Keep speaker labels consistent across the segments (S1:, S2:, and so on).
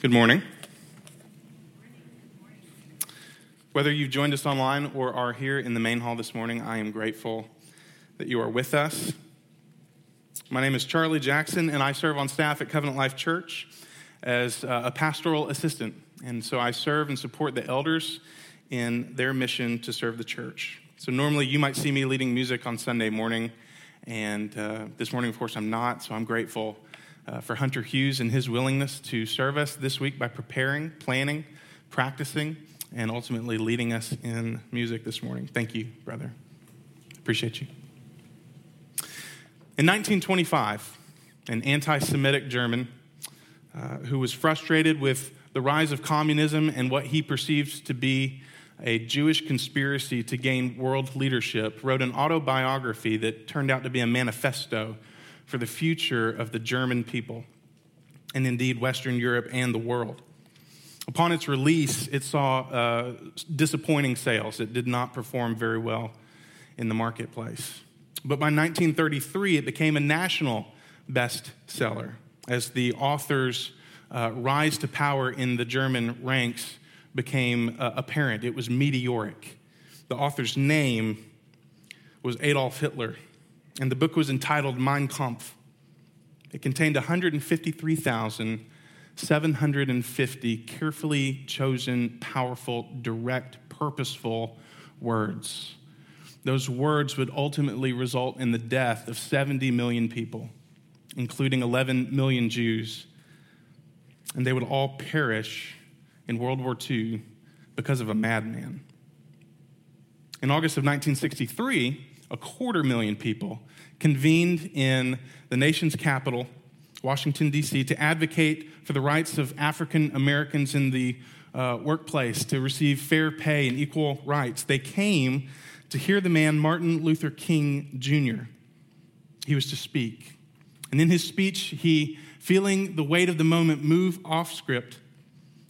S1: Good morning. Whether you've joined us online or are here in the main hall this morning, I am grateful that you are with us. My name is Charlie Jackson, and I serve on staff at Covenant Life Church as uh, a pastoral assistant. And so I serve and support the elders in their mission to serve the church. So normally you might see me leading music on Sunday morning, and uh, this morning, of course, I'm not, so I'm grateful uh, for Hunter Hughes and his willingness to serve us this week by preparing, planning, practicing, and ultimately leading us in music this morning. Thank you, brother. Appreciate you. In 1925, an anti Semitic German uh, who was frustrated with the rise of communism and what he perceived to be a Jewish conspiracy to gain world leadership, wrote an autobiography that turned out to be a manifesto for the future of the German people, and indeed Western Europe and the world. Upon its release, it saw uh, disappointing sales. It did not perform very well in the marketplace. But by 1933, it became a national bestseller as the author's uh, rise to power in the German ranks became uh, apparent. It was meteoric. The author's name was Adolf Hitler and the book was entitled Mein Kampf. It contained 153,750 carefully chosen, powerful, direct, purposeful words. Those words would ultimately result in the death of 70 million people, including 11 million Jews. And they would all perish in World War II because of a madman. In August of 1963, a quarter million people convened in the nation's capital, Washington, D.C., to advocate for the rights of African Americans in the uh, workplace to receive fair pay and equal rights. They came to hear the man Martin Luther King Jr. He was to speak. And in his speech, he, feeling the weight of the moment move off script,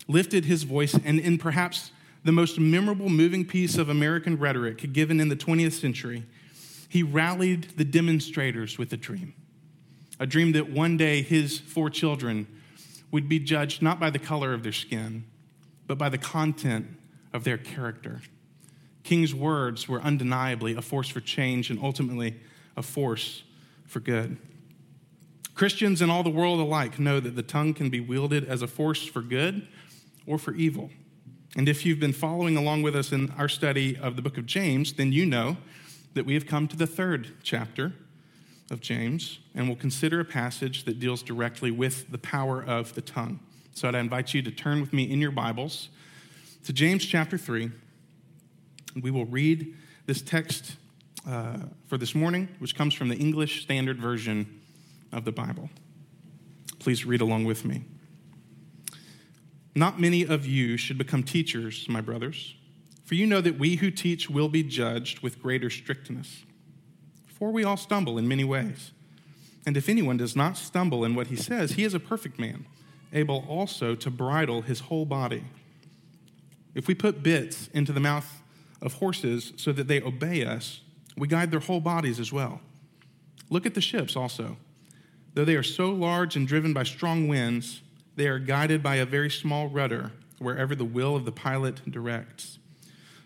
S1: lifted his voice and, in perhaps the most memorable, moving piece of American rhetoric given in the 20th century, he rallied the demonstrators with a dream a dream that one day his four children would be judged not by the color of their skin, but by the content of their character. King's words were undeniably a force for change and ultimately a force for good. Christians and all the world alike know that the tongue can be wielded as a force for good or for evil. And if you've been following along with us in our study of the book of James, then you know that we have come to the third chapter of James, and we'll consider a passage that deals directly with the power of the tongue. So I'd invite you to turn with me in your Bibles to James chapter 3. We will read this text uh, for this morning, which comes from the English Standard Version of the Bible. Please read along with me. Not many of you should become teachers, my brothers for you know that we who teach will be judged with greater strictness. For we all stumble in many ways. And if anyone does not stumble in what he says, he is a perfect man, able also to bridle his whole body. If we put bits into the mouth of horses so that they obey us, we guide their whole bodies as well. Look at the ships also. Though they are so large and driven by strong winds, they are guided by a very small rudder wherever the will of the pilot directs.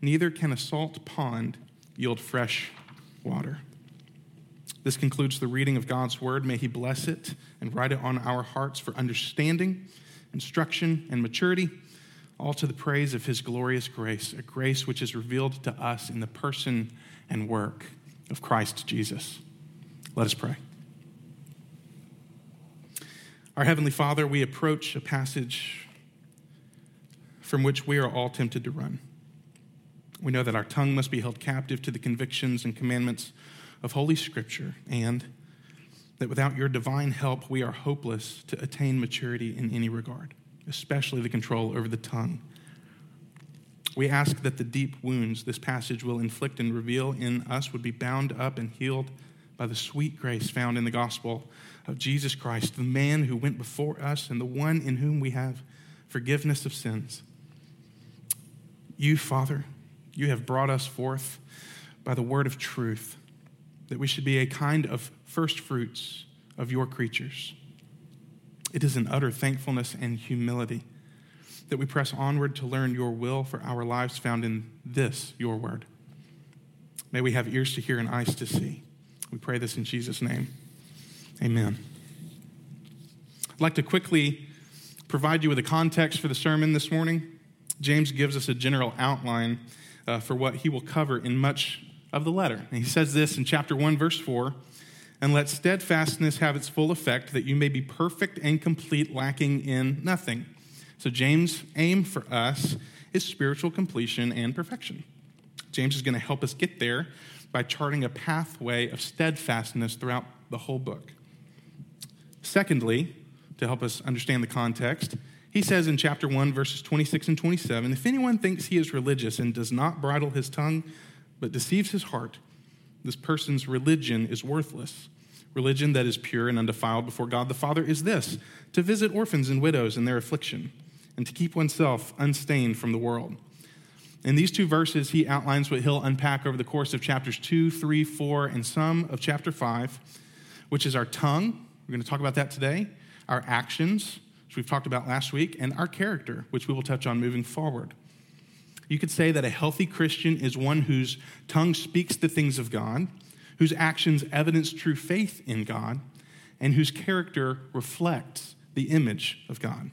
S1: Neither can a salt pond yield fresh water. This concludes the reading of God's word. May He bless it and write it on our hearts for understanding instruction, and maturity, all to the praise of his glorious grace, a grace which is revealed to us in the person and work of Christ Jesus. Let us pray. Our Heavenly Father, we approach a passage from which we are all tempted to run. We know that our tongue must be held captive to the convictions and commandments of Holy Scripture, and that without your divine help, we are hopeless to attain maturity in any regard, especially the control over the tongue. We ask that the deep wounds this passage will inflict and reveal in us would be bound up and healed by the sweet grace found in the gospel of Jesus Christ, the man who went before us and the one in whom we have forgiveness of sins. You, Father, you have brought us forth by the word of truth, that we should be a kind of first fruits of your creatures. It is in utter thankfulness and humility that we press onward to learn your will for our lives found in this, your word. May we have ears to hear and eyes to see. We pray this in Jesus' name. Amen. I'd like to quickly provide you with a context for the sermon this morning. James gives us a general outline uh, for what he will cover in much of the letter. And he says this in chapter 1, verse 4 And let steadfastness have its full effect, that you may be perfect and complete, lacking in nothing. So, James' aim for us is spiritual completion and perfection. James is going to help us get there by charting a pathway of steadfastness throughout the whole book. Secondly, to help us understand the context, he says in chapter 1, verses 26 and 27 If anyone thinks he is religious and does not bridle his tongue, but deceives his heart, this person's religion is worthless. Religion that is pure and undefiled before God the Father is this to visit orphans and widows in their affliction, and to keep oneself unstained from the world. In these two verses, he outlines what he'll unpack over the course of chapters 2, 3, 4, and some of chapter 5, which is our tongue. We're going to talk about that today, our actions, we've talked about last week, and our character, which we will touch on moving forward. You could say that a healthy Christian is one whose tongue speaks the things of God, whose actions evidence true faith in God, and whose character reflects the image of God.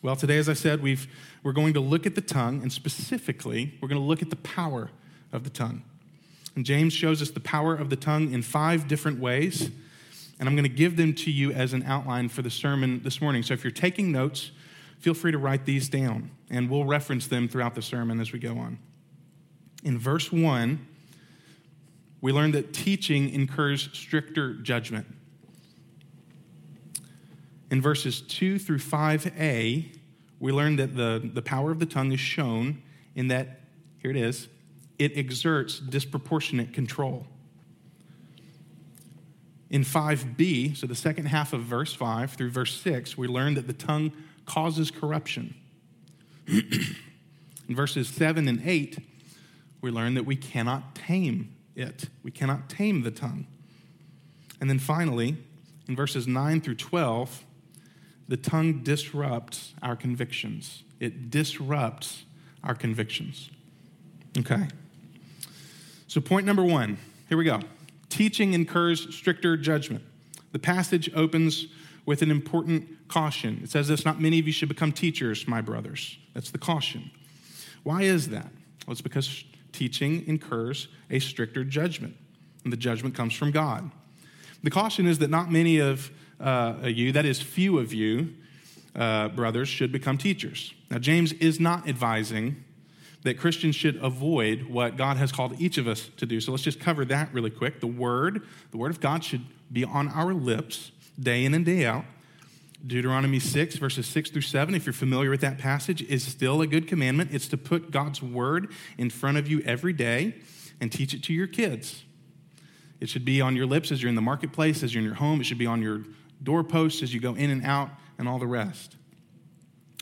S1: Well, today, as I said, we've, we're going to look at the tongue, and specifically, we're going to look at the power of the tongue. And James shows us the power of the tongue in five different ways, and I'm going to give them to you as an outline for the sermon this morning. So if you're taking notes, feel free to write these down, and we'll reference them throughout the sermon as we go on. In verse 1, we learn that teaching incurs stricter judgment. In verses 2 through 5a, we learn that the, the power of the tongue is shown in that, here it is, it exerts disproportionate control. In 5b, so the second half of verse 5 through verse 6, we learn that the tongue causes corruption. in verses 7 and 8, we learn that we cannot tame it. We cannot tame the tongue. And then finally, in verses 9 through 12, the tongue disrupts our convictions. It disrupts our convictions. Okay. So, point number one here we go. Teaching incurs stricter judgment. The passage opens with an important caution. It says this Not many of you should become teachers, my brothers. That's the caution. Why is that? Well, it's because teaching incurs a stricter judgment, and the judgment comes from God. The caution is that not many of uh, you, that is, few of you, uh, brothers, should become teachers. Now, James is not advising that Christians should avoid what God has called each of us to do. So let's just cover that really quick. The Word, the Word of God should be on our lips day in and day out. Deuteronomy 6, verses 6 through 7, if you're familiar with that passage, is still a good commandment. It's to put God's Word in front of you every day and teach it to your kids. It should be on your lips as you're in the marketplace, as you're in your home. It should be on your doorposts as you go in and out, and all the rest.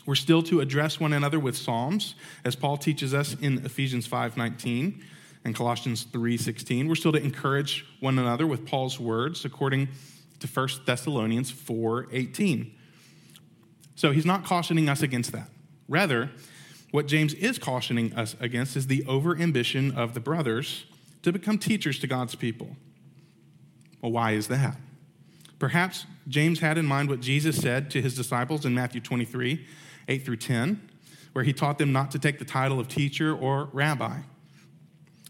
S1: We're still to address one another with psalms, as Paul teaches us in Ephesians 5:19 and Colossians 3:16. We're still to encourage one another with Paul's words according to 1 Thessalonians 4:18. So he's not cautioning us against that. Rather, what James is cautioning us against is the overambition of the brothers to become teachers to God's people. Well, why is that? Perhaps James had in mind what Jesus said to his disciples in Matthew 23 8 through 10, where he taught them not to take the title of teacher or rabbi.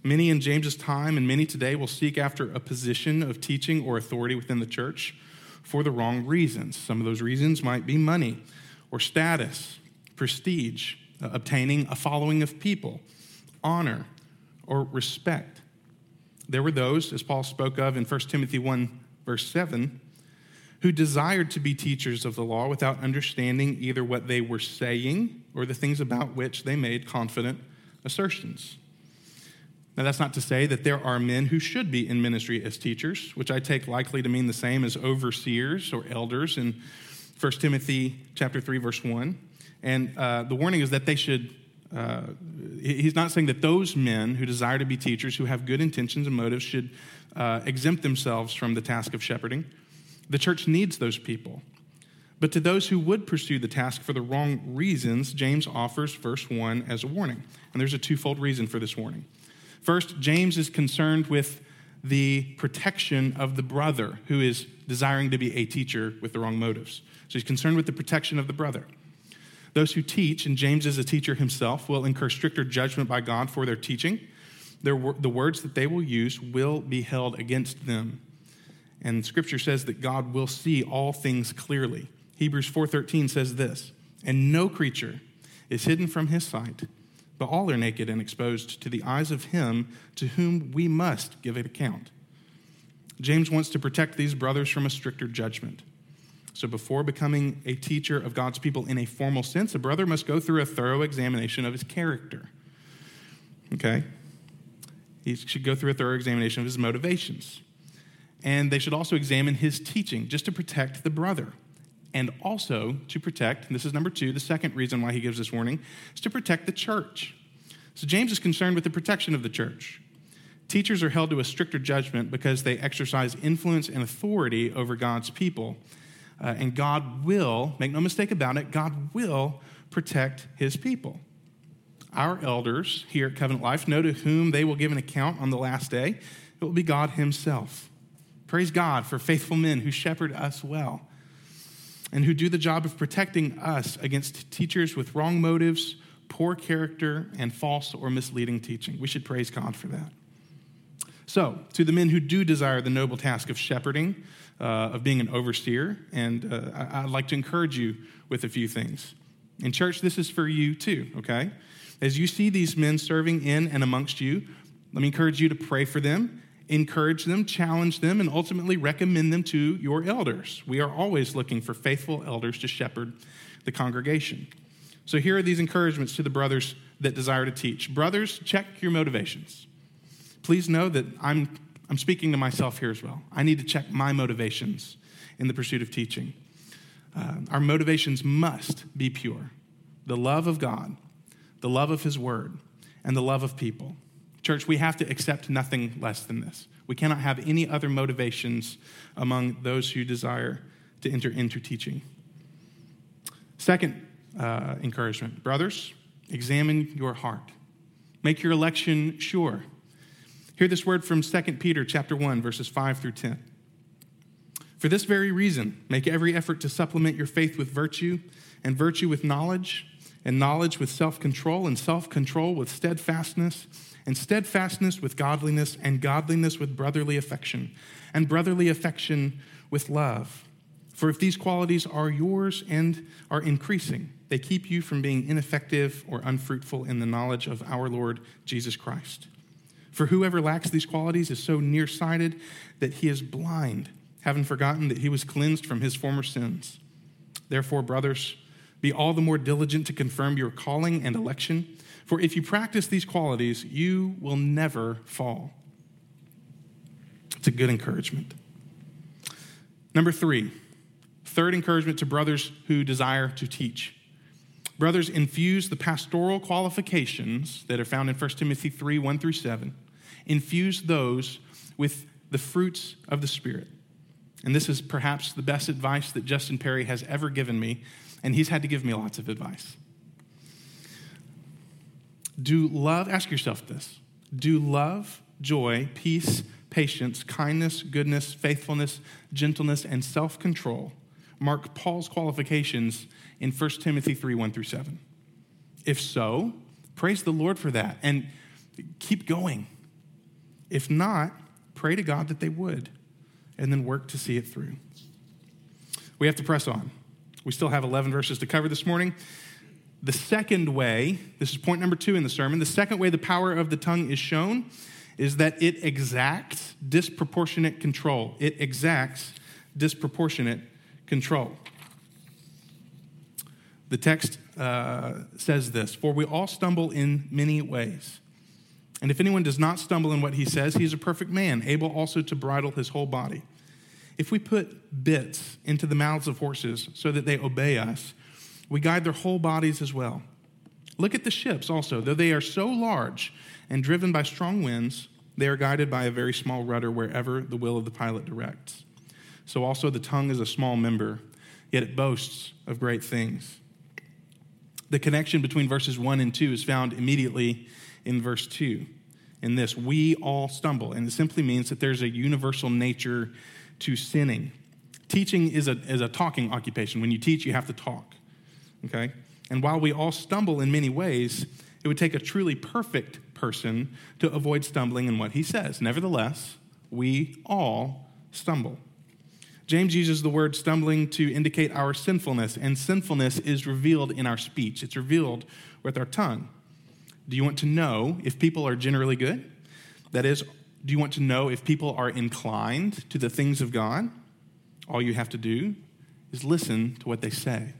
S1: Many in James's time and many today will seek after a position of teaching or authority within the church for the wrong reasons. Some of those reasons might be money or status, prestige, uh, obtaining a following of people, honor, or respect. There were those, as Paul spoke of in 1 Timothy 1, verse 7, who desired to be teachers of the law without understanding either what they were saying or the things about which they made confident assertions. Now, that's not to say that there are men who should be in ministry as teachers, which I take likely to mean the same as overseers or elders in 1 Timothy chapter 3, verse 1. And uh, the warning is that they should, uh, he's not saying that those men who desire to be teachers, who have good intentions and motives, should uh, exempt themselves from the task of shepherding. The church needs those people. But to those who would pursue the task for the wrong reasons, James offers verse 1 as a warning. And there's a twofold reason for this warning. First, James is concerned with the protection of the brother who is desiring to be a teacher with the wrong motives. So he's concerned with the protection of the brother. Those who teach, and James is a teacher himself, will incur stricter judgment by God for their teaching. Their, the words that they will use will be held against them. And scripture says that God will see all things clearly. Hebrews 4:13 says this, "And no creature is hidden from his sight, but all are naked and exposed to the eyes of him to whom we must give an account." James wants to protect these brothers from a stricter judgment. So before becoming a teacher of God's people in a formal sense, a brother must go through a thorough examination of his character. Okay? He should go through a thorough examination of his motivations. And they should also examine his teaching just to protect the brother. And also to protect, and this is number two, the second reason why he gives this warning, is to protect the church. So James is concerned with the protection of the church. Teachers are held to a stricter judgment because they exercise influence and authority over God's people. Uh, and God will, make no mistake about it, God will protect his people. Our elders here at Covenant Life know to whom they will give an account on the last day. It will be God himself. Praise God for faithful men who shepherd us well and who do the job of protecting us against teachers with wrong motives, poor character, and false or misleading teaching. We should praise God for that. So, to the men who do desire the noble task of shepherding, uh, of being an overseer, and uh, I- I'd like to encourage you with a few things. In church, this is for you too, okay? As you see these men serving in and amongst you, let me encourage you to pray for them encourage them, challenge them, and ultimately recommend them to your elders. We are always looking for faithful elders to shepherd the congregation. So here are these encouragements to the brothers that desire to teach. Brothers, check your motivations. Please know that I'm, I'm speaking to myself here as well. I need to check my motivations in the pursuit of teaching. Uh, our motivations must be pure the love of God, the love of His Word, and the love of people. Church, we have to accept nothing less than this. We cannot have any other motivations among those who desire to enter into teaching. Second uh, encouragement brothers, examine your heart. Make your election sure. Hear this word from 2 Peter chapter 1 verses 5 through 10. For this very reason, make every effort to supplement your faith with virtue, and virtue with knowledge, and knowledge with self control, and self control with steadfastness and steadfastness with godliness, and godliness with brotherly affection, and brotherly affection with love. For if these qualities are yours and are increasing, they keep you from being ineffective or unfruitful in the knowledge of our Lord Jesus Christ. For whoever lacks these qualities is so nearsighted that he is blind, having forgotten that he was cleansed from his former sins. Therefore, brothers, be all the more diligent to confirm your calling and election. For if you practice these qualities, you will never fall. It's a good encouragement. Number three, third encouragement to brothers who desire to teach. Brothers, infuse the pastoral qualifications that are found in 1 Timothy 3 1 through 7. Infuse those with the fruits of the Spirit. And this is perhaps the best advice that Justin Perry has ever given me, and he's had to give me lots of advice. Do love, ask yourself this do love, joy, peace, patience, kindness, goodness, faithfulness, gentleness, and self control mark Paul's qualifications in 1 Timothy 3 1 through 7? If so, praise the Lord for that and keep going. If not, pray to God that they would and then work to see it through. We have to press on. We still have 11 verses to cover this morning. The second way, this is point number two in the sermon, the second way the power of the tongue is shown is that it exacts disproportionate control. It exacts disproportionate control. The text uh, says this For we all stumble in many ways. And if anyone does not stumble in what he says, he is a perfect man, able also to bridle his whole body. If we put bits into the mouths of horses so that they obey us, we guide their whole bodies as well. Look at the ships also. Though they are so large and driven by strong winds, they are guided by a very small rudder wherever the will of the pilot directs. So also the tongue is a small member, yet it boasts of great things. The connection between verses 1 and 2 is found immediately in verse 2. In this, we all stumble. And it simply means that there's a universal nature to sinning. Teaching is a, is a talking occupation. When you teach, you have to talk. Okay? And while we all stumble in many ways, it would take a truly perfect person to avoid stumbling in what he says. Nevertheless, we all stumble. James uses the word stumbling to indicate our sinfulness, and sinfulness is revealed in our speech. It's revealed with our tongue. Do you want to know if people are generally good? That is, do you want to know if people are inclined to the things of God? All you have to do is listen to what they say.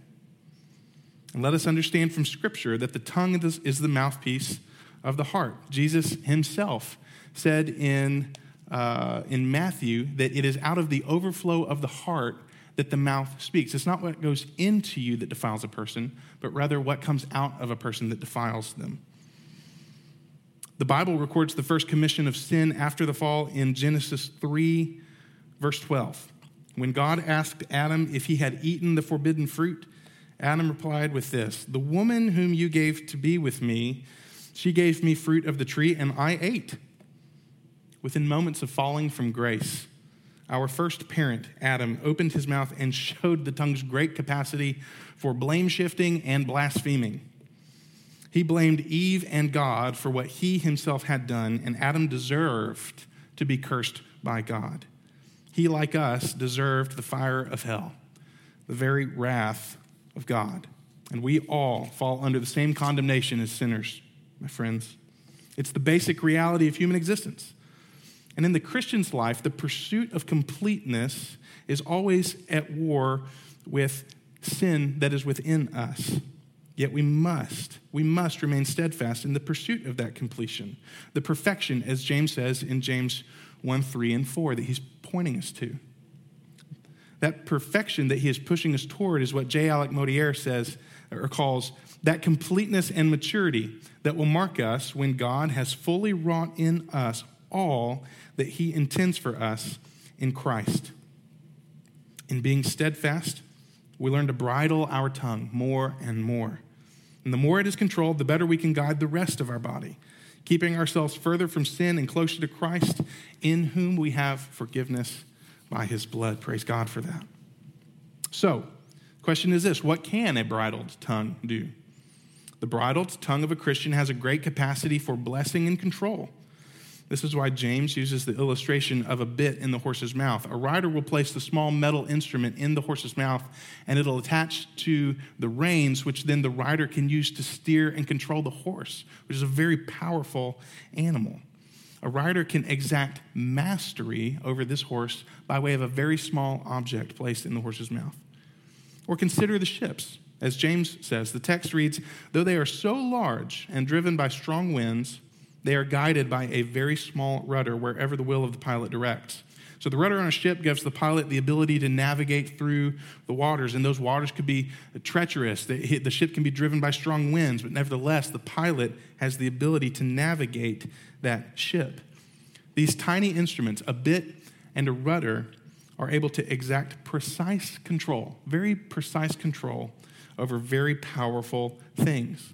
S1: And let us understand from Scripture that the tongue is the mouthpiece of the heart. Jesus himself said in, uh, in Matthew that it is out of the overflow of the heart that the mouth speaks. It's not what goes into you that defiles a person, but rather what comes out of a person that defiles them. The Bible records the first commission of sin after the fall in Genesis 3, verse 12. When God asked Adam if he had eaten the forbidden fruit, Adam replied with this The woman whom you gave to be with me, she gave me fruit of the tree, and I ate. Within moments of falling from grace, our first parent, Adam, opened his mouth and showed the tongue's great capacity for blame shifting and blaspheming. He blamed Eve and God for what he himself had done, and Adam deserved to be cursed by God. He, like us, deserved the fire of hell, the very wrath of God. And we all fall under the same condemnation as sinners, my friends. It's the basic reality of human existence. And in the Christian's life, the pursuit of completeness is always at war with sin that is within us. Yet we must, we must remain steadfast in the pursuit of that completion, the perfection, as James says in James 1 3 and 4, that he's pointing us to. That perfection that he is pushing us toward is what J. Alec Motyer says or calls that completeness and maturity that will mark us when God has fully wrought in us all that he intends for us in Christ. In being steadfast, we learn to bridle our tongue more and more. And the more it is controlled, the better we can guide the rest of our body, keeping ourselves further from sin and closer to Christ, in whom we have forgiveness by his blood. Praise God for that. So, question is this what can a bridled tongue do? The bridled tongue of a Christian has a great capacity for blessing and control. This is why James uses the illustration of a bit in the horse's mouth. A rider will place the small metal instrument in the horse's mouth, and it'll attach to the reins, which then the rider can use to steer and control the horse, which is a very powerful animal. A rider can exact mastery over this horse by way of a very small object placed in the horse's mouth. Or consider the ships. As James says, the text reads, Though they are so large and driven by strong winds, they are guided by a very small rudder wherever the will of the pilot directs. So the rudder on a ship gives the pilot the ability to navigate through the waters, and those waters could be treacherous. The ship can be driven by strong winds, but nevertheless, the pilot has the ability to navigate that ship. These tiny instruments, a bit and a rudder, are able to exact precise control, very precise control over very powerful things.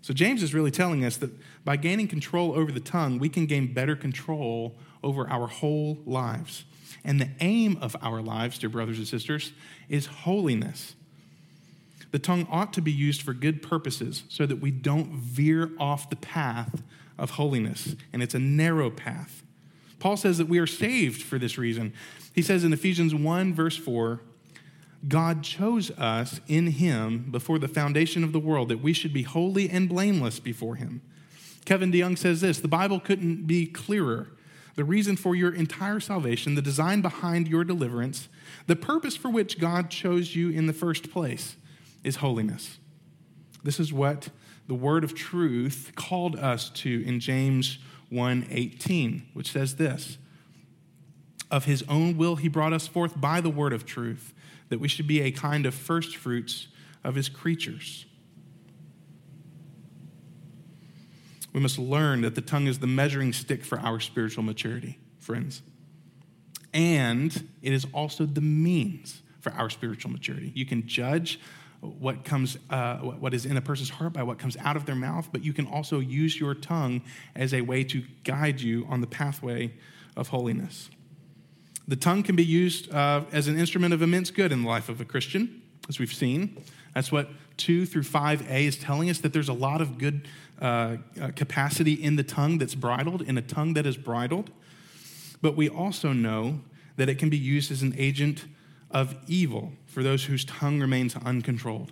S1: So, James is really telling us that by gaining control over the tongue, we can gain better control over our whole lives. And the aim of our lives, dear brothers and sisters, is holiness. The tongue ought to be used for good purposes so that we don't veer off the path of holiness. And it's a narrow path. Paul says that we are saved for this reason. He says in Ephesians 1, verse 4, God chose us in him before the foundation of the world that we should be holy and blameless before him. Kevin DeYoung says this the Bible couldn't be clearer. The reason for your entire salvation, the design behind your deliverance, the purpose for which God chose you in the first place is holiness. This is what the word of truth called us to in James 1:18, which says this: Of his own will he brought us forth by the word of truth that we should be a kind of first fruits of his creatures. We must learn that the tongue is the measuring stick for our spiritual maturity, friends. And it is also the means for our spiritual maturity. You can judge what comes uh, what is in a person's heart by what comes out of their mouth but you can also use your tongue as a way to guide you on the pathway of holiness the tongue can be used uh, as an instrument of immense good in the life of a Christian, as we've seen. That's what 2 through 5a is telling us that there's a lot of good uh, capacity in the tongue that's bridled, in a tongue that is bridled. But we also know that it can be used as an agent of evil for those whose tongue remains uncontrolled.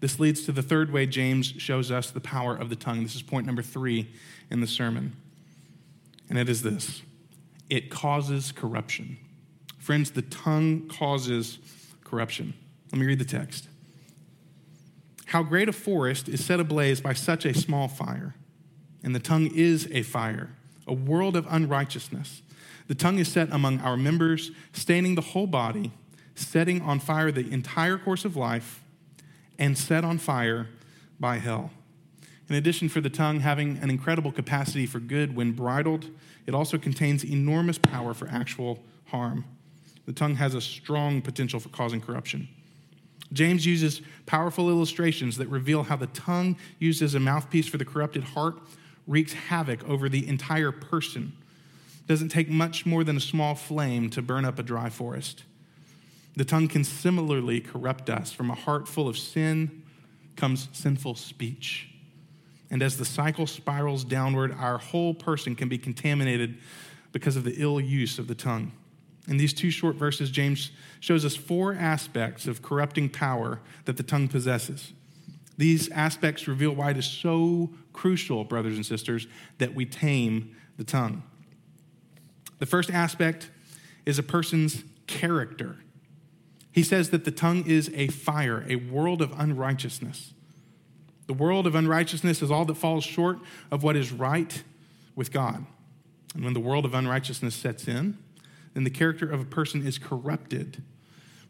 S1: This leads to the third way James shows us the power of the tongue. This is point number three in the sermon. And it is this it causes corruption. Friends, the tongue causes corruption. Let me read the text. How great a forest is set ablaze by such a small fire, and the tongue is a fire, a world of unrighteousness. The tongue is set among our members, staining the whole body, setting on fire the entire course of life, and set on fire by hell. In addition, for the tongue having an incredible capacity for good when bridled, it also contains enormous power for actual harm. The tongue has a strong potential for causing corruption. James uses powerful illustrations that reveal how the tongue, used as a mouthpiece for the corrupted heart, wreaks havoc over the entire person. It doesn't take much more than a small flame to burn up a dry forest. The tongue can similarly corrupt us. From a heart full of sin comes sinful speech. And as the cycle spirals downward, our whole person can be contaminated because of the ill use of the tongue. In these two short verses, James shows us four aspects of corrupting power that the tongue possesses. These aspects reveal why it is so crucial, brothers and sisters, that we tame the tongue. The first aspect is a person's character. He says that the tongue is a fire, a world of unrighteousness. The world of unrighteousness is all that falls short of what is right with God. And when the world of unrighteousness sets in, then the character of a person is corrupted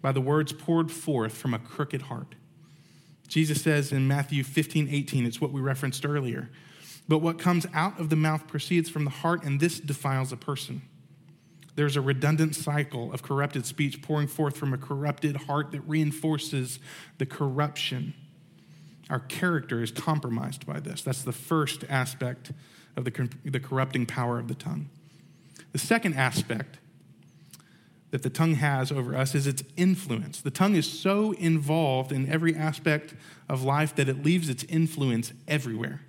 S1: by the words poured forth from a crooked heart. Jesus says in Matthew 15, 18, it's what we referenced earlier. But what comes out of the mouth proceeds from the heart, and this defiles a person. There's a redundant cycle of corrupted speech pouring forth from a corrupted heart that reinforces the corruption our character is compromised by this. That's the first aspect of the, the corrupting power of the tongue. The second aspect that the tongue has over us is its influence. The tongue is so involved in every aspect of life that it leaves its influence everywhere.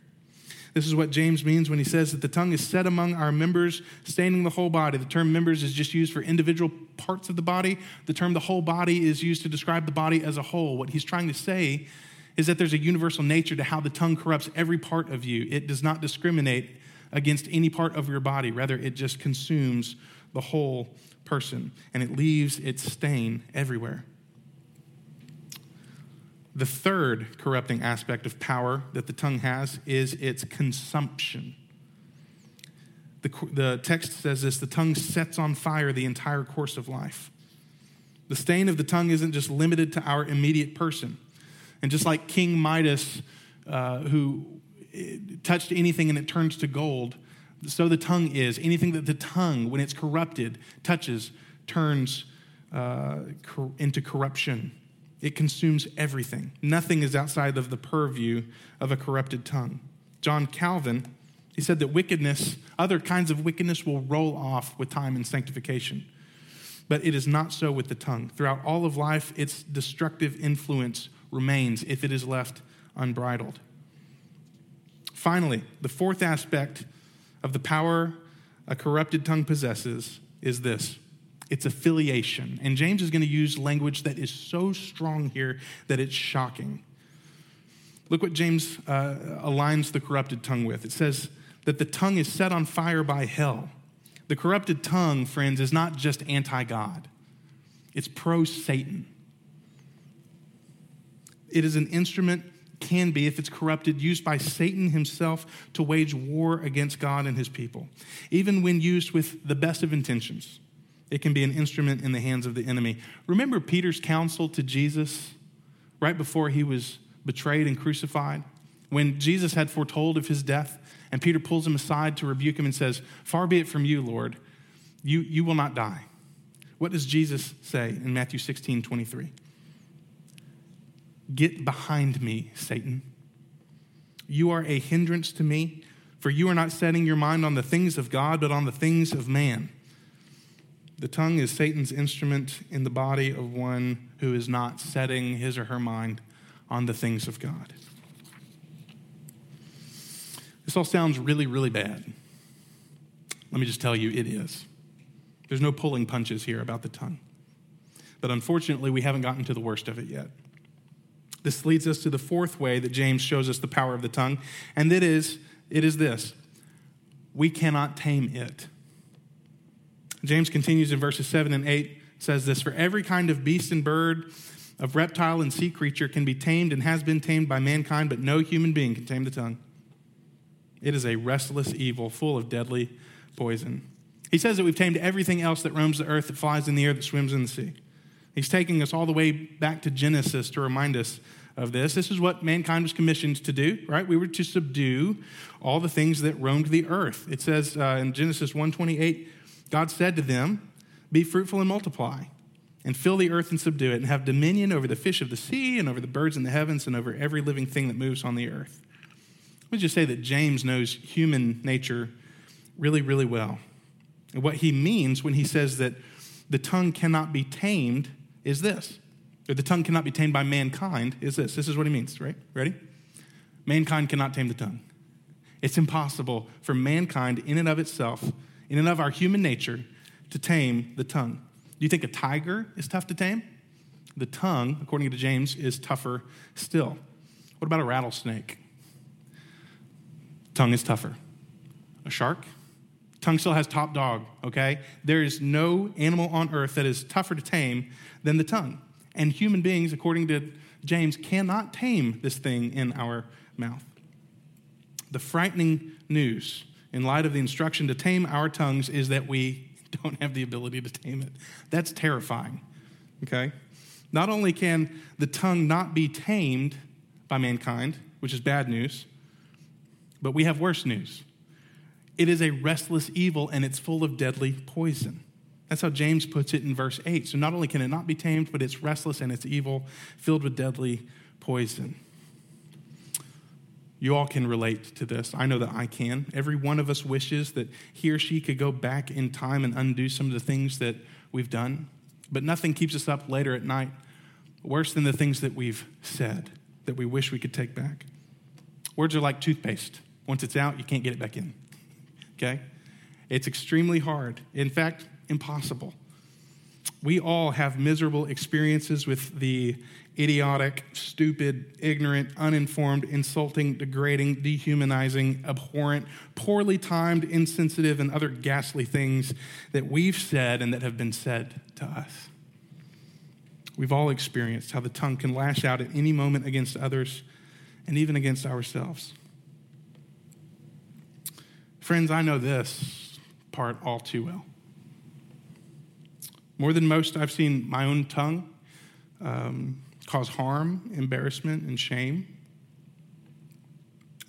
S1: This is what James means when he says that the tongue is set among our members, staining the whole body. The term members is just used for individual parts of the body. The term the whole body is used to describe the body as a whole. What he's trying to say is that there's a universal nature to how the tongue corrupts every part of you. It does not discriminate against any part of your body, rather, it just consumes the whole person and it leaves its stain everywhere. The third corrupting aspect of power that the tongue has is its consumption. The, the text says this the tongue sets on fire the entire course of life. The stain of the tongue isn't just limited to our immediate person. And just like King Midas, uh, who eh, touched anything and it turns to gold, so the tongue is. Anything that the tongue, when it's corrupted, touches, turns uh, cor- into corruption. It consumes everything. Nothing is outside of the purview of a corrupted tongue. John Calvin, he said that wickedness, other kinds of wickedness, will roll off with time and sanctification. But it is not so with the tongue. Throughout all of life, its destructive influence remains if it is left unbridled. Finally, the fourth aspect of the power a corrupted tongue possesses is this it's affiliation. And James is going to use language that is so strong here that it's shocking. Look what James uh, aligns the corrupted tongue with. It says that the tongue is set on fire by hell. The corrupted tongue, friends, is not just anti God, it's pro Satan. It is an instrument, can be, if it's corrupted, used by Satan himself to wage war against God and his people. Even when used with the best of intentions, it can be an instrument in the hands of the enemy. Remember Peter's counsel to Jesus right before he was betrayed and crucified? When Jesus had foretold of his death, and Peter pulls him aside to rebuke him and says, Far be it from you, Lord, you, you will not die. What does Jesus say in Matthew 16 23? Get behind me, Satan. You are a hindrance to me, for you are not setting your mind on the things of God, but on the things of man. The tongue is Satan's instrument in the body of one who is not setting his or her mind on the things of God. This all sounds really, really bad. Let me just tell you, it is. There's no pulling punches here about the tongue. But unfortunately, we haven't gotten to the worst of it yet. This leads us to the fourth way that James shows us the power of the tongue, and that is it is this we cannot tame it. James continues in verses 7 and 8 says this For every kind of beast and bird, of reptile and sea creature can be tamed and has been tamed by mankind, but no human being can tame the tongue. It is a restless evil full of deadly poison. He says that we've tamed everything else that roams the earth, that flies in the air, that swims in the sea. He's taking us all the way back to Genesis to remind us of this. This is what mankind was commissioned to do, right? We were to subdue all the things that roamed the earth. It says uh, in Genesis 1:28, God said to them, "Be fruitful and multiply, and fill the earth and subdue it, and have dominion over the fish of the sea, and over the birds in the heavens, and over every living thing that moves on the earth." Let me just say that James knows human nature really, really well. And what he means when he says that the tongue cannot be tamed is this. The tongue cannot be tamed by mankind is this. This is what he means, right? Ready? Mankind cannot tame the tongue. It's impossible for mankind, in and of itself, in and of our human nature, to tame the tongue. Do you think a tiger is tough to tame? The tongue, according to James, is tougher still. What about a rattlesnake? Tongue is tougher. A shark? Tongue still has top dog, okay? There is no animal on earth that is tougher to tame than the tongue. And human beings, according to James, cannot tame this thing in our mouth. The frightening news, in light of the instruction to tame our tongues, is that we don't have the ability to tame it. That's terrifying, okay? Not only can the tongue not be tamed by mankind, which is bad news, but we have worse news. It is a restless evil and it's full of deadly poison. That's how James puts it in verse 8. So not only can it not be tamed, but it's restless and it's evil, filled with deadly poison. You all can relate to this. I know that I can. Every one of us wishes that he or she could go back in time and undo some of the things that we've done. But nothing keeps us up later at night worse than the things that we've said that we wish we could take back. Words are like toothpaste. Once it's out, you can't get it back in okay? It's extremely hard. In fact, impossible. We all have miserable experiences with the idiotic, stupid, ignorant, uninformed, insulting, degrading, dehumanizing, abhorrent, poorly timed, insensitive, and other ghastly things that we've said and that have been said to us. We've all experienced how the tongue can lash out at any moment against others and even against ourselves. Friends, I know this part all too well. More than most, I've seen my own tongue um, cause harm, embarrassment, and shame.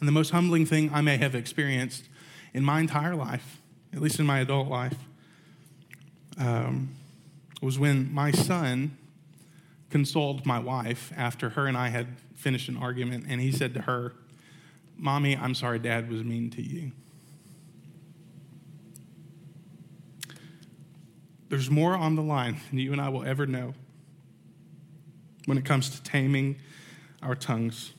S1: And the most humbling thing I may have experienced in my entire life, at least in my adult life, um, was when my son consoled my wife after her and I had finished an argument, and he said to her, Mommy, I'm sorry dad was mean to you. There's more on the line than you and I will ever know when it comes to taming our tongues.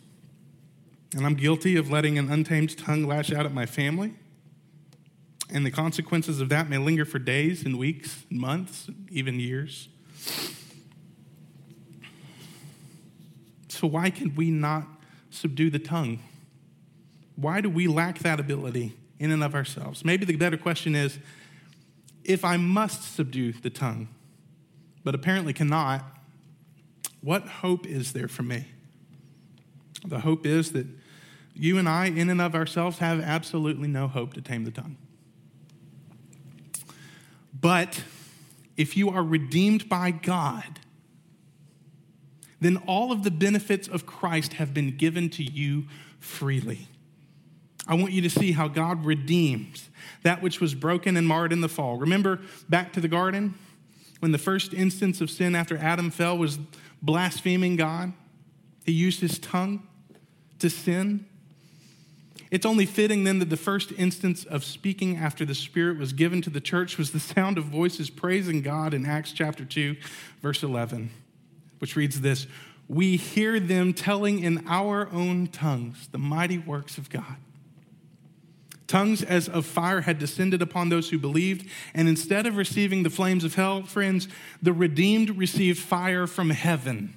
S1: And I'm guilty of letting an untamed tongue lash out at my family. And the consequences of that may linger for days and weeks, and months, even years. So, why can we not subdue the tongue? Why do we lack that ability in and of ourselves? Maybe the better question is if I must subdue the tongue, but apparently cannot, what hope is there for me? The hope is that you and I, in and of ourselves, have absolutely no hope to tame the tongue. But if you are redeemed by God, then all of the benefits of Christ have been given to you freely. I want you to see how God redeems that which was broken and marred in the fall. Remember back to the garden when the first instance of sin after Adam fell was blaspheming God? He used his tongue to sin. It's only fitting then that the first instance of speaking after the Spirit was given to the church was the sound of voices praising God in Acts chapter 2, verse 11, which reads this We hear them telling in our own tongues the mighty works of God. Tongues as of fire had descended upon those who believed, and instead of receiving the flames of hell, friends, the redeemed received fire from heaven.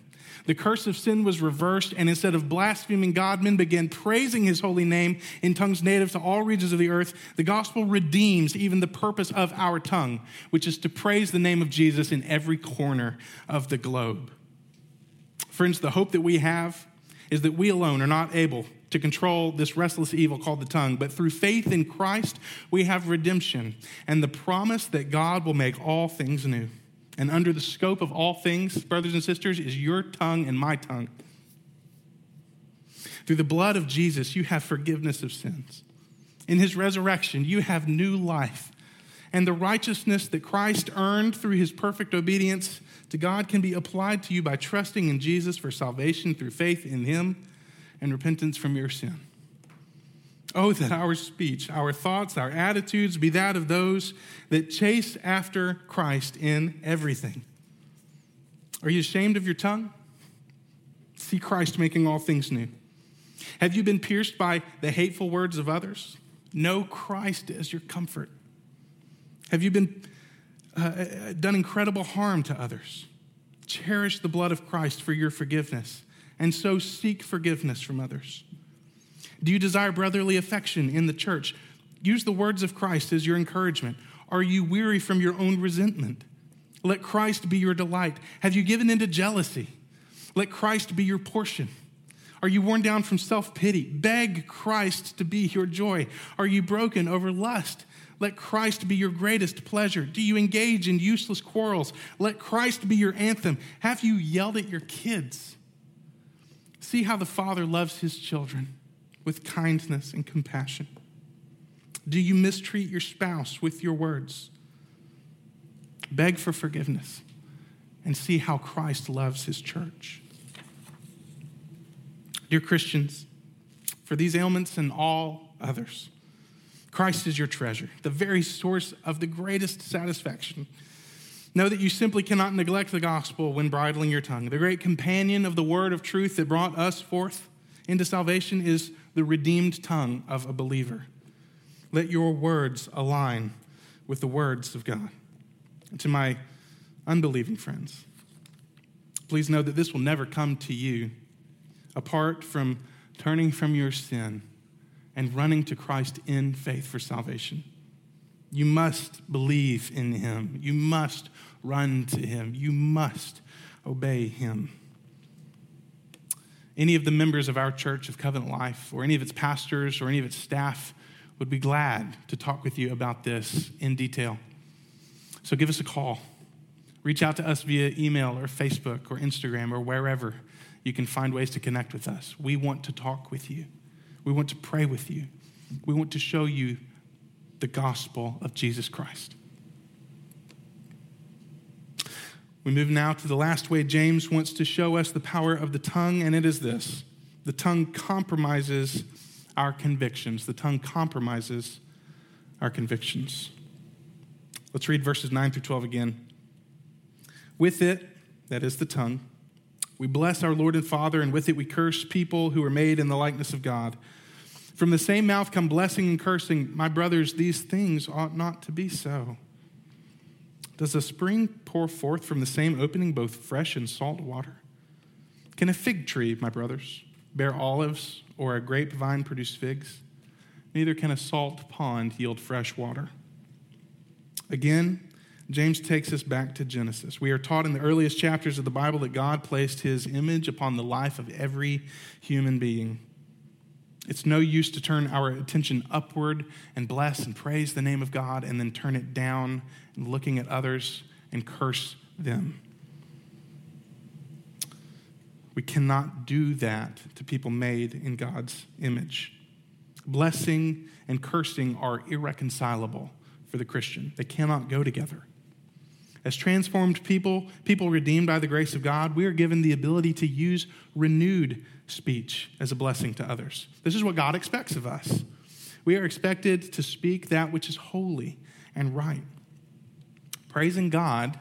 S1: The curse of sin was reversed, and instead of blaspheming God, men began praising his holy name in tongues native to all regions of the earth. The gospel redeems even the purpose of our tongue, which is to praise the name of Jesus in every corner of the globe. Friends, the hope that we have is that we alone are not able to control this restless evil called the tongue. But through faith in Christ, we have redemption and the promise that God will make all things new. And under the scope of all things, brothers and sisters, is your tongue and my tongue. Through the blood of Jesus, you have forgiveness of sins. In his resurrection, you have new life. And the righteousness that Christ earned through his perfect obedience to God can be applied to you by trusting in Jesus for salvation through faith in him and repentance from your sin. Oh, that our speech, our thoughts, our attitudes be that of those that chase after Christ in everything. Are you ashamed of your tongue? See Christ making all things new. Have you been pierced by the hateful words of others? Know Christ as your comfort. Have you been uh, uh done incredible harm to others? Cherish the blood of Christ for your forgiveness and so seek forgiveness from others. Do you desire brotherly affection in the church? Use the words of Christ as your encouragement. Are you weary from your own resentment? Let Christ be your delight. Have you given into jealousy? Let Christ be your portion. Are you worn down from self pity? Beg Christ to be your joy. Are you broken over lust? Let Christ be your greatest pleasure. Do you engage in useless quarrels? Let Christ be your anthem. Have you yelled at your kids? See how the Father loves his children with kindness and compassion. Do you mistreat your spouse with your words? Beg for forgiveness and see how Christ loves his church. Dear Christians, for these ailments and all others, Christ is your treasure, the very source of the greatest satisfaction Know that you simply cannot neglect the gospel when bridling your tongue. The great companion of the word of truth that brought us forth into salvation is the redeemed tongue of a believer. Let your words align with the words of God. To my unbelieving friends, please know that this will never come to you apart from turning from your sin and running to Christ in faith for salvation. You must believe in him. You must run to him. You must obey him. Any of the members of our church of Covenant Life, or any of its pastors, or any of its staff, would be glad to talk with you about this in detail. So give us a call. Reach out to us via email or Facebook or Instagram or wherever you can find ways to connect with us. We want to talk with you. We want to pray with you. We want to show you the gospel of Jesus Christ. We move now to the last way James wants to show us the power of the tongue, and it is this the tongue compromises our convictions. The tongue compromises our convictions. Let's read verses 9 through 12 again. With it, that is the tongue, we bless our Lord and Father, and with it we curse people who are made in the likeness of God. From the same mouth come blessing and cursing. My brothers, these things ought not to be so. Does a spring pour forth from the same opening both fresh and salt water? Can a fig tree, my brothers, bear olives, or a grapevine produce figs? Neither can a salt pond yield fresh water. Again, James takes us back to Genesis. We are taught in the earliest chapters of the Bible that God placed his image upon the life of every human being. It's no use to turn our attention upward and bless and praise the name of God and then turn it down and looking at others and curse them. We cannot do that to people made in God's image. Blessing and cursing are irreconcilable for the Christian, they cannot go together. As transformed people, people redeemed by the grace of God, we are given the ability to use renewed speech as a blessing to others. This is what God expects of us. We are expected to speak that which is holy and right. Praising God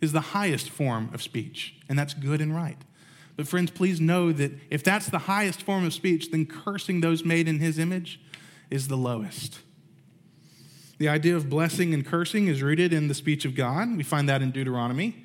S1: is the highest form of speech, and that's good and right. But, friends, please know that if that's the highest form of speech, then cursing those made in his image is the lowest. The idea of blessing and cursing is rooted in the speech of God. We find that in Deuteronomy.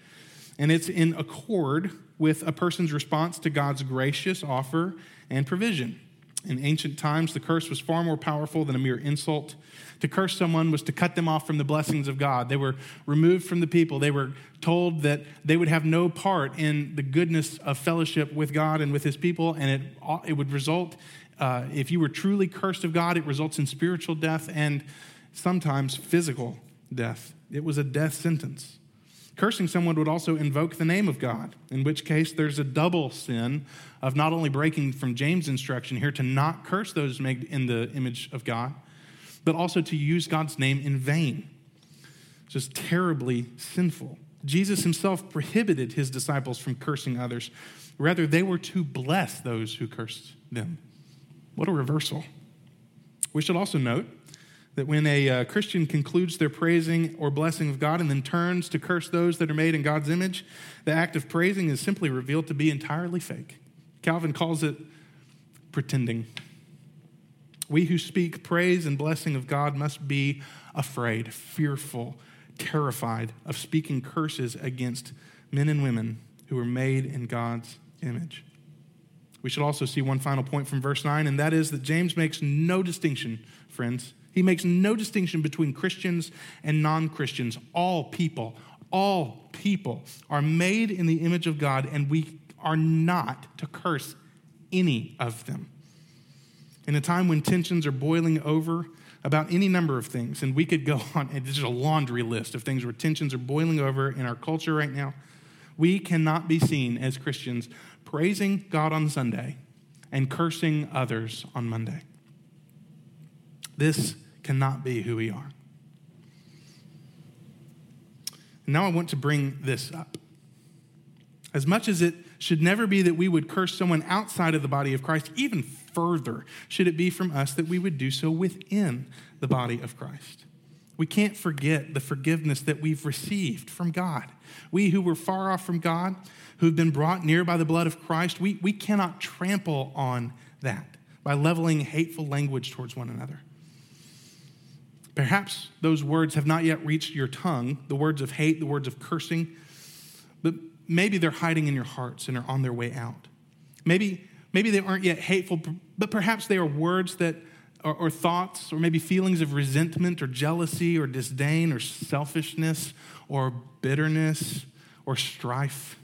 S1: And it's in accord with a person's response to God's gracious offer and provision. In ancient times, the curse was far more powerful than a mere insult. To curse someone was to cut them off from the blessings of God. They were removed from the people. They were told that they would have no part in the goodness of fellowship with God and with his people, and it, it would result, uh, if you were truly cursed of God, it results in spiritual death and sometimes physical death. It was a death sentence. Cursing someone would also invoke the name of God, in which case there's a double sin of not only breaking from James' instruction here to not curse those made in the image of God, but also to use God's name in vain. It's just terribly sinful. Jesus himself prohibited his disciples from cursing others. Rather, they were to bless those who cursed them. What a reversal. We should also note that when a uh, Christian concludes their praising or blessing of God and then turns to curse those that are made in God's image, the act of praising is simply revealed to be entirely fake. Calvin calls it pretending. We who speak praise and blessing of God must be afraid, fearful, terrified of speaking curses against men and women who are made in God's image. We should also see one final point from verse 9, and that is that James makes no distinction, friends, he makes no distinction between Christians and non Christians. All people, all people are made in the image of God, and we are not to curse any of them. In a time when tensions are boiling over about any number of things, and we could go on, and this is a laundry list of things where tensions are boiling over in our culture right now, we cannot be seen as Christians praising God on Sunday and cursing others on Monday. This cannot be who we are. Now I want to bring this up. As much as it should never be that we would curse someone outside of the body of Christ, even further should it be from us that we would do so within the body of Christ. We can't forget the forgiveness that we've received from God. We who were far off from God, who've been brought near by the blood of Christ, we, we cannot trample on that by leveling hateful language towards one another. Perhaps those words have not yet reached your tongue, the words of hate, the words of cursing, but maybe they're hiding in your hearts and are on their way out. Maybe, maybe they aren't yet hateful, but perhaps they are words that or, or thoughts or maybe feelings of resentment or jealousy or disdain or selfishness or bitterness or strife.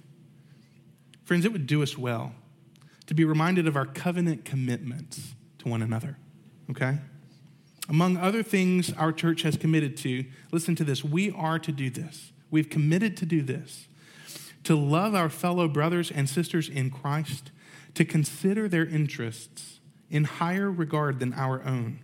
S1: Friends, it would do us well to be reminded of our covenant commitments to one another, okay? Among other things our church has committed to, listen to this, we are to do this. We've committed to do this to love our fellow brothers and sisters in Christ, to consider their interests in higher regard than our own,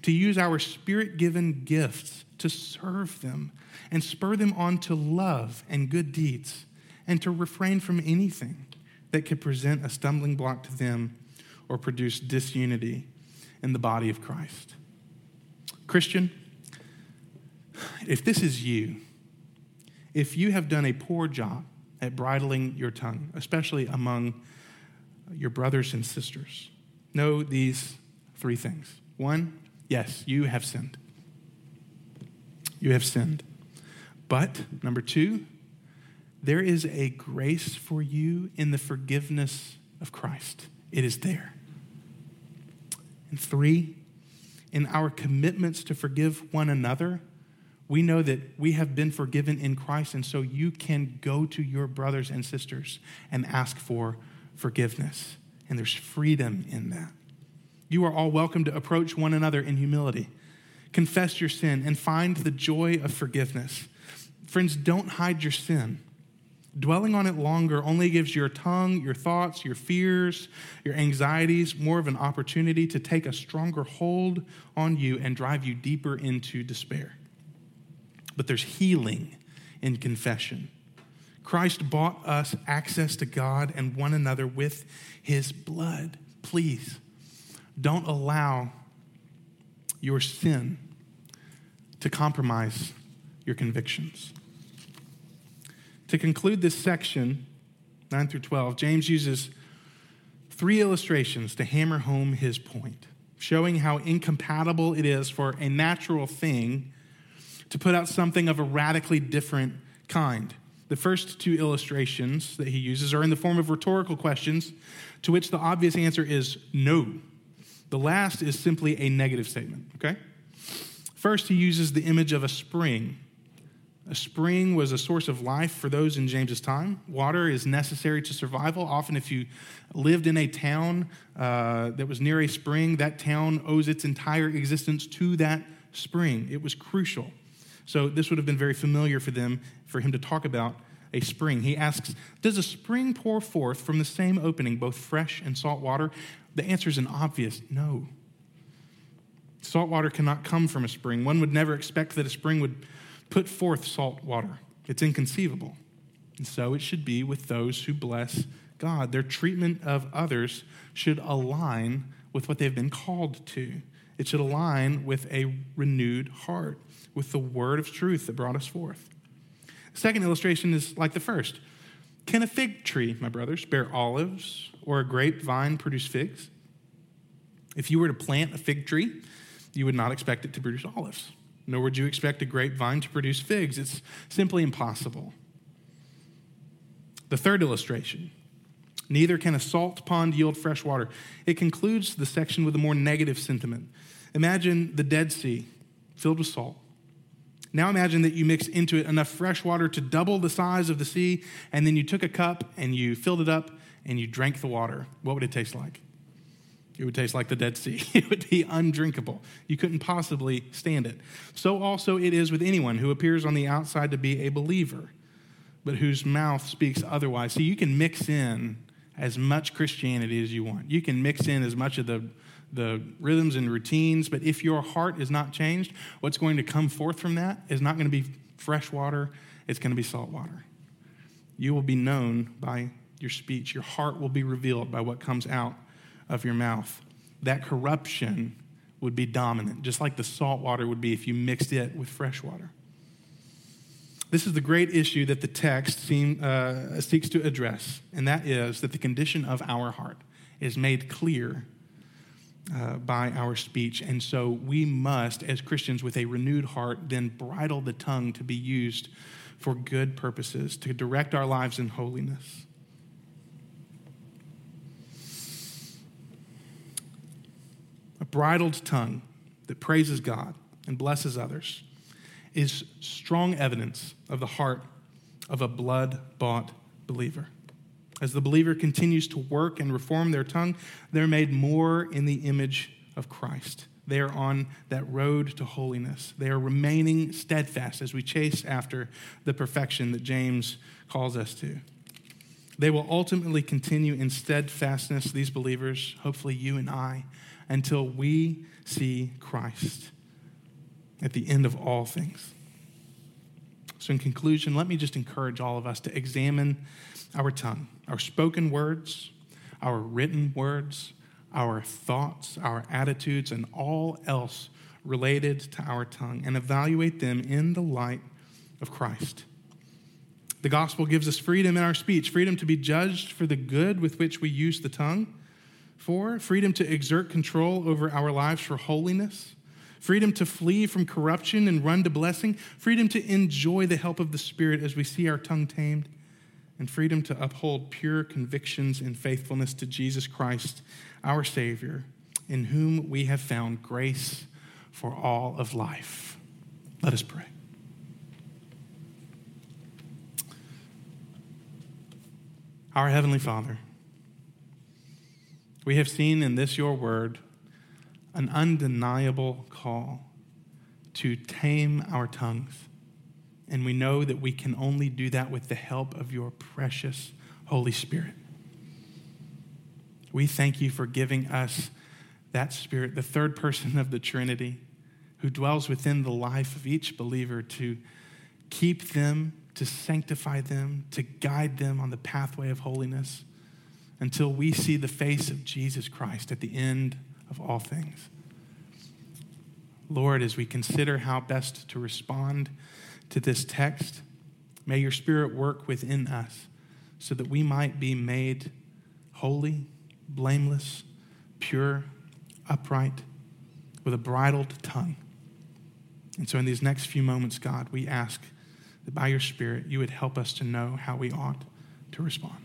S1: to use our spirit given gifts to serve them and spur them on to love and good deeds, and to refrain from anything that could present a stumbling block to them or produce disunity in the body of Christ. Christian, if this is you, if you have done a poor job at bridling your tongue, especially among your brothers and sisters, know these three things. One, yes, you have sinned. You have sinned. But, number two, there is a grace for you in the forgiveness of Christ. It is there. And three, in our commitments to forgive one another, we know that we have been forgiven in Christ, and so you can go to your brothers and sisters and ask for forgiveness. And there's freedom in that. You are all welcome to approach one another in humility, confess your sin, and find the joy of forgiveness. Friends, don't hide your sin. Dwelling on it longer only gives your tongue, your thoughts, your fears, your anxieties more of an opportunity to take a stronger hold on you and drive you deeper into despair. But there's healing in confession. Christ bought us access to God and one another with his blood. Please don't allow your sin to compromise your convictions. To conclude this section, 9 through 12, James uses three illustrations to hammer home his point, showing how incompatible it is for a natural thing to put out something of a radically different kind. The first two illustrations that he uses are in the form of rhetorical questions to which the obvious answer is no. The last is simply a negative statement, okay? First, he uses the image of a spring. A spring was a source of life for those in James's time. Water is necessary to survival. Often, if you lived in a town uh, that was near a spring, that town owes its entire existence to that spring. It was crucial. So, this would have been very familiar for them, for him to talk about a spring. He asks, Does a spring pour forth from the same opening both fresh and salt water? The answer is an obvious no. Salt water cannot come from a spring. One would never expect that a spring would put forth salt water. It's inconceivable. And so it should be with those who bless God. Their treatment of others should align with what they've been called to. It should align with a renewed heart, with the word of truth that brought us forth. The second illustration is like the first. Can a fig tree, my brothers, bear olives or a grapevine produce figs? If you were to plant a fig tree, you would not expect it to produce olives, nor would you expect a grapevine to produce figs. It's simply impossible. The third illustration neither can a salt pond yield fresh water. It concludes the section with a more negative sentiment. Imagine the Dead Sea filled with salt. Now imagine that you mix into it enough fresh water to double the size of the sea, and then you took a cup and you filled it up and you drank the water. What would it taste like? It would taste like the Dead Sea. It would be undrinkable. You couldn't possibly stand it. So also it is with anyone who appears on the outside to be a believer, but whose mouth speaks otherwise. See, you can mix in as much Christianity as you want. You can mix in as much of the, the rhythms and routines, but if your heart is not changed, what's going to come forth from that is not going to be fresh water, it's going to be salt water. You will be known by your speech, your heart will be revealed by what comes out of your mouth. That corruption would be dominant, just like the salt water would be if you mixed it with fresh water. This is the great issue that the text seem, uh, seeks to address, and that is that the condition of our heart is made clear uh, by our speech. And so we must, as Christians with a renewed heart, then bridle the tongue to be used for good purposes, to direct our lives in holiness. A bridled tongue that praises God and blesses others is strong evidence of the heart of a blood bought believer. As the believer continues to work and reform their tongue, they're made more in the image of Christ. They are on that road to holiness. They are remaining steadfast as we chase after the perfection that James calls us to. They will ultimately continue in steadfastness, these believers, hopefully you and I, until we see Christ at the end of all things. So, in conclusion, let me just encourage all of us to examine our tongue, our spoken words, our written words, our thoughts, our attitudes, and all else related to our tongue, and evaluate them in the light of Christ. The gospel gives us freedom in our speech, freedom to be judged for the good with which we use the tongue, for freedom to exert control over our lives for holiness, freedom to flee from corruption and run to blessing, freedom to enjoy the help of the Spirit as we see our tongue tamed, and freedom to uphold pure convictions and faithfulness to Jesus Christ, our Savior, in whom we have found grace for all of life. Let us pray. Our Heavenly Father, we have seen in this your word an undeniable call to tame our tongues. And we know that we can only do that with the help of your precious Holy Spirit. We thank you for giving us that Spirit, the third person of the Trinity, who dwells within the life of each believer to keep them to sanctify them, to guide them on the pathway of holiness until we see the face of Jesus Christ at the end of all things. Lord, as we consider how best to respond to this text, may your Spirit work within us so that we might be made holy, blameless, pure, upright, with a bridled tongue. And so, in these next few moments, God, we ask that by your Spirit you would help us to know how we ought to respond.